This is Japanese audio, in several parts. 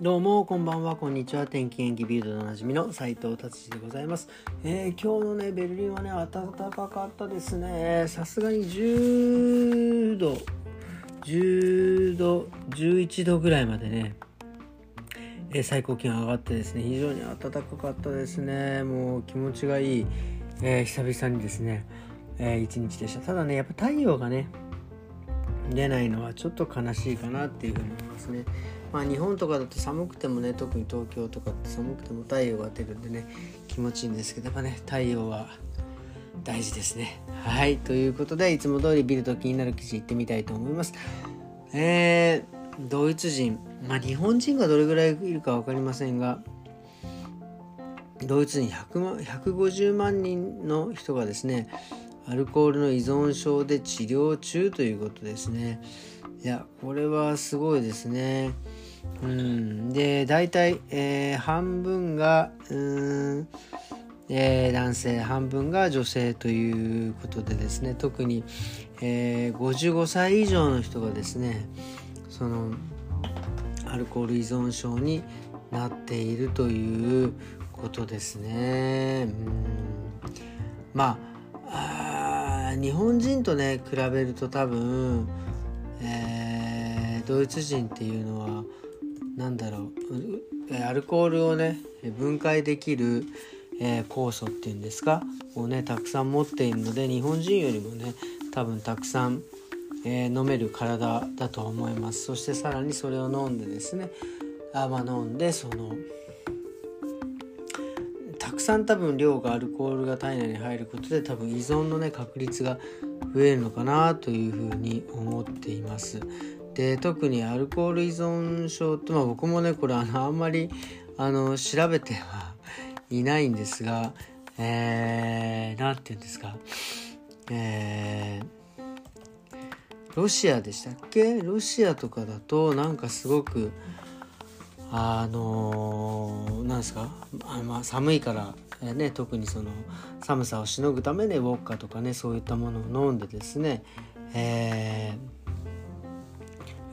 どうもこんばんはこんにちは。天気元気ビルドでおなじみの斉藤達治でございます、えー、今日のねベルリンはね暖かかったですね。さすがに10度10度11度ぐらいまでねえ最高気温上がってですね非常に暖かかったですね。もう気持ちがいい、えー、久々にですね、えー、一日でした。ただねやっぱ太陽がね出ないのはちょっと悲しいかなっていうふうに思いますね。まあ、日本とかだと寒くてもね特に東京とかって寒くても太陽が出るんでね気持ちいいんですけどやっぱね太陽は大事ですね。はい。ということでいつも通りビルと気になる記事いってみたいと思います。えー、ドイツ人。まあ日本人がどれぐらいいるか分かりませんがドイツに100万150万人の人がですねアルコールの依存症で治療中ということですね。いやこれはすごいですね。うん、で大体、えー、半分がうん、えー、男性半分が女性ということでですね。特に、えー、55歳以上の人がですねそのアルコール依存症になっているということですね。うん。まあ日本人とね比べると多分、えー、ドイツ人っていうのはなんだろうアルコールをね分解できる、えー、酵素っていうんですか？をねたくさん持っているので日本人よりもね多分たくさん、えー、飲める体だと思いますそしてさらにそれを飲んでですねあまあ飲んでそのたくさん多分量がアルコールが体内に入ることで多分依存のね確率が増えるのかなというふうに思っています。で特にアルコール依存症って、まあ、僕もねこれあのあんまりあの調べてはいないんですが何、えー、て言うんですか。えー、ロシアでしたっけ？ロシアとかだとなんかすごくあのー、なんですか？あ、まあ、寒いから、えー、ね、特にその寒さをしのぐためにウォッカとかねそういったものを飲んでですね、えー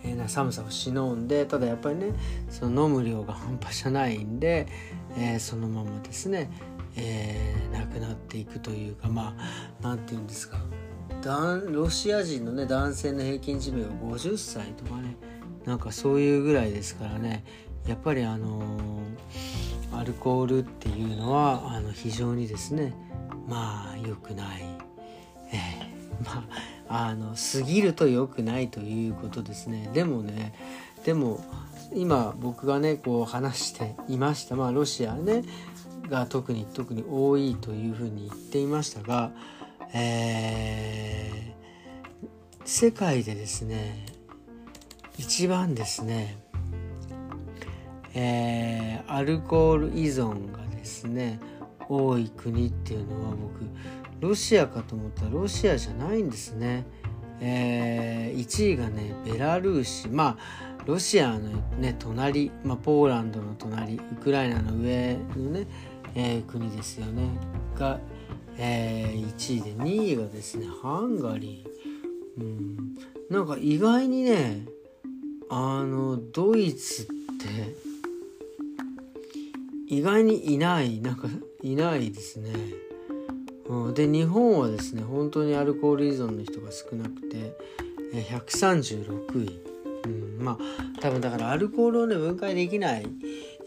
えな寒さをしのんでただやっぱりねその飲む量が半端じゃないんで、えー、そのままですね、えー、亡くなっていくというかまあ何て言うんですか。ロシア人のね男性の平均寿命は50歳とかねなんかそういうぐらいですからねやっぱりあのー、アルコールっていうのはあの非常にですねまあ良くない、えー、まああの過ぎると良くないということですね。でもねでも今僕がねこう話していました。まあロシアねが特に特に多いというふうに言っていましたが、えー、世界でですね一番ですね、えー、アルコール依存がですね多い国っていうのは僕ロシアかと思ったらロシアじゃないんですね。えー、1位がねベラルーシ。まあロシアのね隣、まあ、ポーランドの隣ウクライナの上のね、えー、国ですよね。が、えー、1位で2位がですねハンガリー、うん、なんか意外にねあのドイツって意外にいない。なんかいないですね。で日本はですね本当にアルコール依存の人が少なくて136位、うん、まあ多分だからアルコールをね分解できない、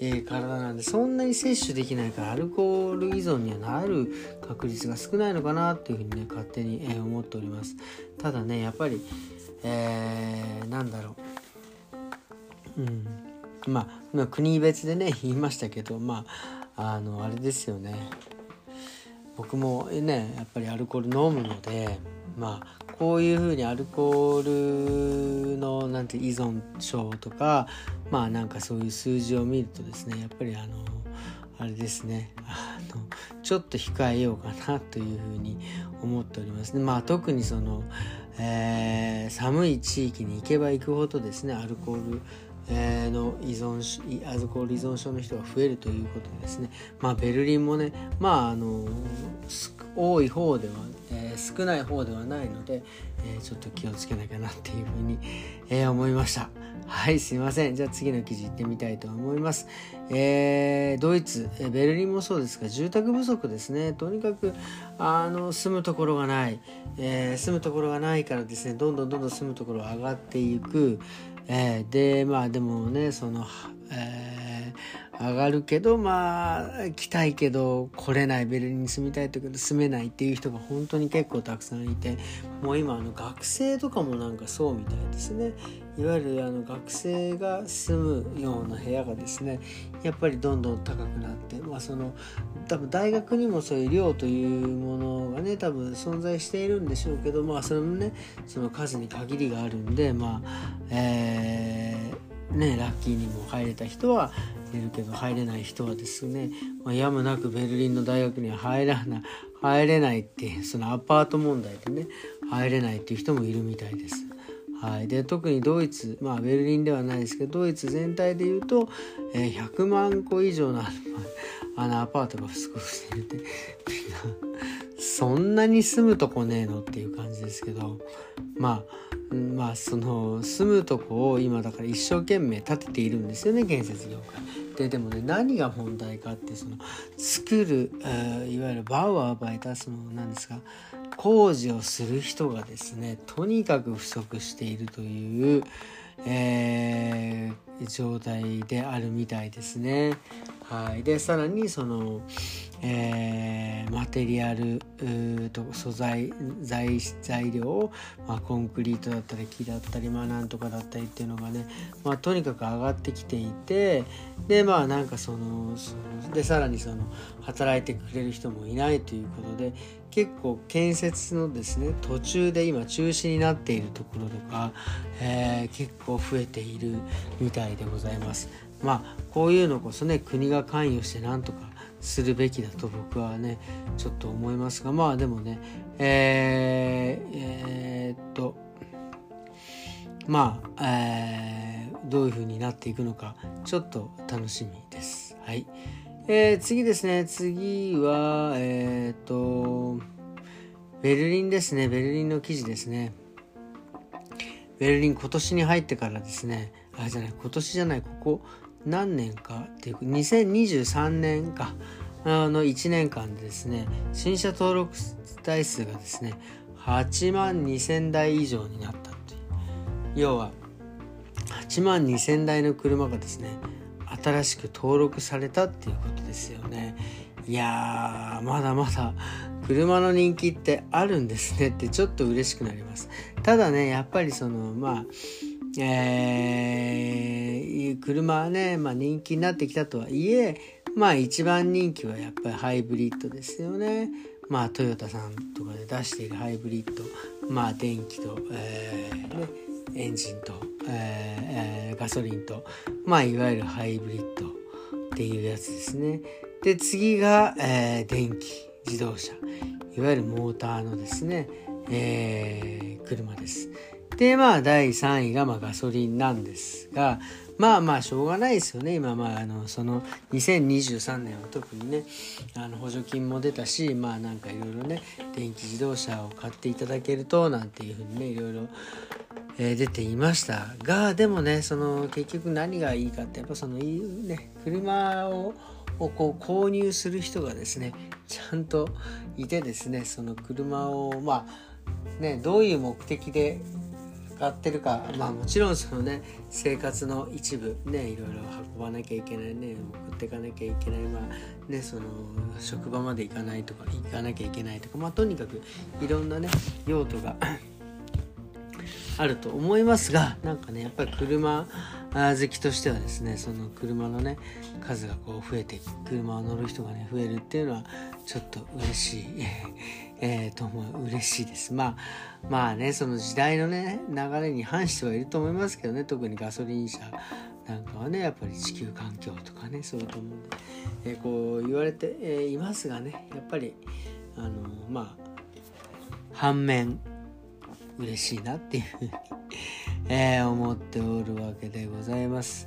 えー、体なんでそんなに摂取できないからアルコール依存にはなる確率が少ないのかなっていうふうにね勝手に、えー、思っております。ただねやっぱり、えー、なんだろう。うん。まあ国別でね言いましたけどまああのあれですよね。僕もねやっぱりアルコール飲むのでまあこういうふうにアルコールのなんて依存症とかまあなんかそういう数字を見るとですねやっぱりあのあれですねあのちょっと控えようかなというふうに思っておりますね。まあ特にその、えー、寒い地域に行けば行くほどですねアルコール、の依存アルコール依存症の人が増えるということでですね、まあ、ベルリンもね、まあ、あの多い方では、えー、少ない方ではないので、えー、ちょっと気をつけなきゃなっていうふうに、えー、思いました。はいすいません。じゃあ次の記事行ってみたいと思います、えー、ドイツ。ベルリンもそうですが住宅不足ですね。とにかくあの住むところがない、えー、住むところがないからですねどんどんどんどん住むところが上がっていく、えー、でまあでもねその、えー、上がるけどまあ来たいけど来れないベルリンに住みたいとけど住めないっていう人が本当に結構たくさんいてもう今あの学生とかもなんかそうみたいですね。いわゆるあの学生が住むような部屋がですねやっぱりどんどん高くなって、まあ、その多分大学にもそういう寮というものね多分存在しているんでしょうけどまあそれもねその数に限りがあるんでまあえー、ねラッキーにも入れた人はいるけど入れない人はですね、まあ、やむなくベルリンの大学には入らない入れないっていうそのアパート問題でね入れないっていう人もいるみたいです。はい、で特にドイツまあベルリンではないですけどドイツ全体でいうと、えー、100万個以上のあのアパートが不足しているってみんなそんなに住むとこねえのっていう感じですけどまあまあその住むとこを今だから一生懸命建てているんですよね建設業界。ででもね何が問題かってその作る、いわゆるバウアーバイタスのなんですか工事をする人がですねとにかく不足しているという、えー、状態であるみたいですね。はい、でさらにその、えー、マテリアルと素材材料、まあ、コンクリートだったり木だったりまあなんとかだったりっていうのがね、まあ、とにかく上がってきていてでまあなんかそのでさらにその働いてくれる人もいないということで結構建設のですね途中で今中止になっているところとか、えー、結構増えているみたいでございます。まあこういうのこそね国が関与してなんとかするべきだと僕はねちょっと思いますがまあでもねえー、えー、っとまあ、えー、どういう風になっていくのかちょっと楽しみです。はい。えー、次ですね次はえっ、とベルリンですね。ベルリンの記事ですね。ベルリン今年に入ってからですね。あれじゃない今年じゃないここ何年か？っていうか2023年か。あの1年間でですね。新車登録台数がですね8万2000台以上になったという。要は8万2000台の車がですね新しく登録されたっていうことですよね。いやーまだまだ車の人気ってあるんですねってちょっと嬉しくなりますただねやっぱりそのまあえー、車はね、まあ、人気になってきたとはいえまあ一番人気はやっぱりハイブリッドですよね。まあトヨタさんとかで出しているハイブリッドまあ電気と、えー、エンジンと、えー、ガソリンとまあいわゆるハイブリッドっていうやつですね。で次が、えー、電気自動車いわゆるモーターのですね、えー、車です。でまあ第3位がまあガソリンなんですがまあまあしょうがないですよね今まああのその2023年は特にねあの補助金も出たしまあなんかいろいろね電気自動車を買っていただけるとなんていうふうにねいろいろえ、出ていましたがでもねその結局何がいいかってやっぱそのいいね車ををこう購入する人がですねちゃんといてですねその車をまあねどういう目的で使ってるかまあもちろんそのね生活の一部ねいろいろ運ばなきゃいけないね送っていかなきゃいけないまあねその職場まで行かないとか行かなきゃいけないとかまあとにかくいろんなね用途があると思いますがなんかねやっぱり車好きとしてはですねその車のね数がこう増えて車を乗る人がね増えるっていうのはちょっと嬉しい えー、と思う嬉しいです。まあまあねその時代のね流れに反してはいると思いますけどね特にガソリン車なんかはねやっぱり地球環境とかねそういうと思うんで、えー、こう言われて、えー、いますがねやっぱりあのまあ反面嬉しいなっていうえー、思っておるわけでございます。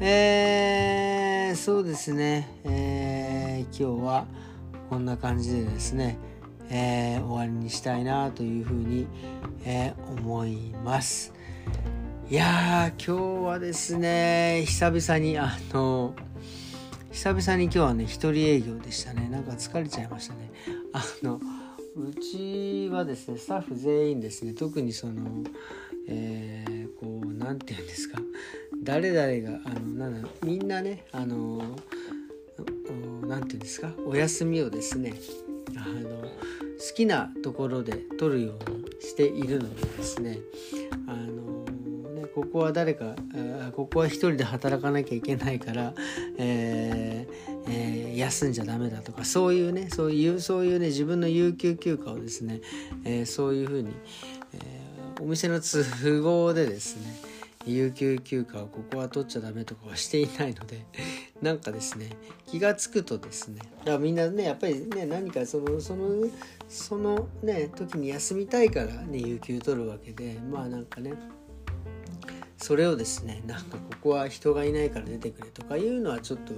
えー、そうですね、えー、今日はこんな感じでですね、えー、終わりにしたいなというふうに、え、思います。いや今日はですね久々にあの久々に今日はね一人営業でしたね。なんか疲れちゃいましたね。あのうちはですねスタッフ全員ですね。特にそのえー、こう何て言うんですか？誰々があのなんだみんなねあの何て言うんですか？お休みをですねあの好きなところで取るようにしているのでですねあのねここは誰かここは一人で働かなきゃいけないから、えーえー、休んじゃダメだとかそういうねそういうそういうね自分の有給休暇をですね、えー、そういうふうに、えー、お店の都合でですね有給休暇をここは取っちゃダメとかはしていないので なんかですね気が付くとですねだからみんなねやっぱりね何かそのそのそのね時に休みたいからね有給取るわけでまあなんかねそれをですねなんかここは人がいないから出てくれとかいうのはちょっと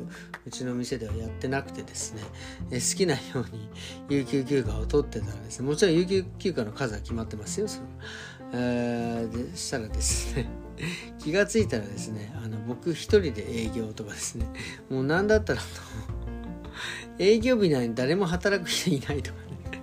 うちの店ではやってなくてですねえ好きなように有給休暇を取ってたらですねもちろん有給休暇の数は決まってますよそれえー、でしたらですね 気が付いたらですねあの僕一人で営業とかですねもう何だったら営業日なのに誰も働く人いないとかね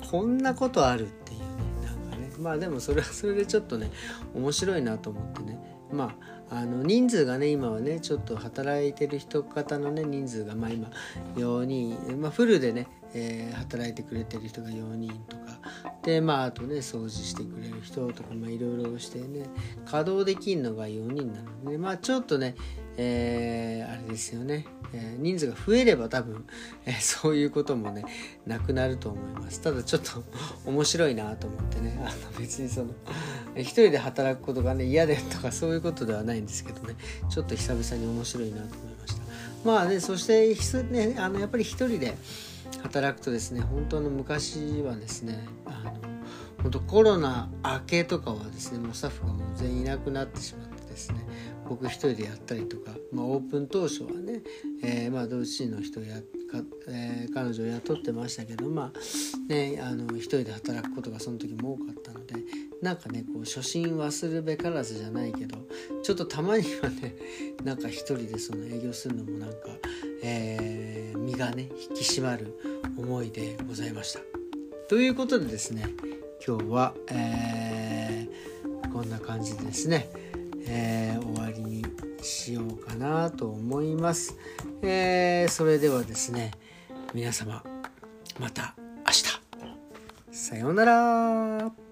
こんなことあるっていうねなんかねまあでもそれはそれでちょっとね面白いなと思ってねまああの人数がね今はねちょっと働いてる人方のね人数がまあ今4人、まあ、フルでねえー、働いてくれてる人が4人とかでまああとね掃除してくれる人とかいろいろしてね稼働できるのが4人なのでまあちょっとね、えー、あれですよね、えー、人数が増えれば多分、えそういうこともねなくなると思います。ただちょっと面白いなと思ってね。あの別にその一人で働くことがね嫌でとかそういうことではないんですけどね。ちょっと久々に面白いなと思いました。まあねそしてねあのやっぱり一人で働くとですね本当の昔はですねあの本当コロナ明けとかはですねもうスタッフがもう全員いなくなってしまってですね僕一人でやったりとか、まあ、オープン当初はね、えー、まあ同時の人やか、えー、彼女を雇ってましたけどまあねあの一人で働くことがその時も多かったのでなんかねこう初心忘るべからずじゃないけどちょっとたまにはね なんか一人でその営業するのもなんか、えー、身がね引き締まる思いでございました。ということでですね今日は、えー、こんな感じでですね、えー、終わりにしようかなと思います。え、それではですね皆様また明日さようなら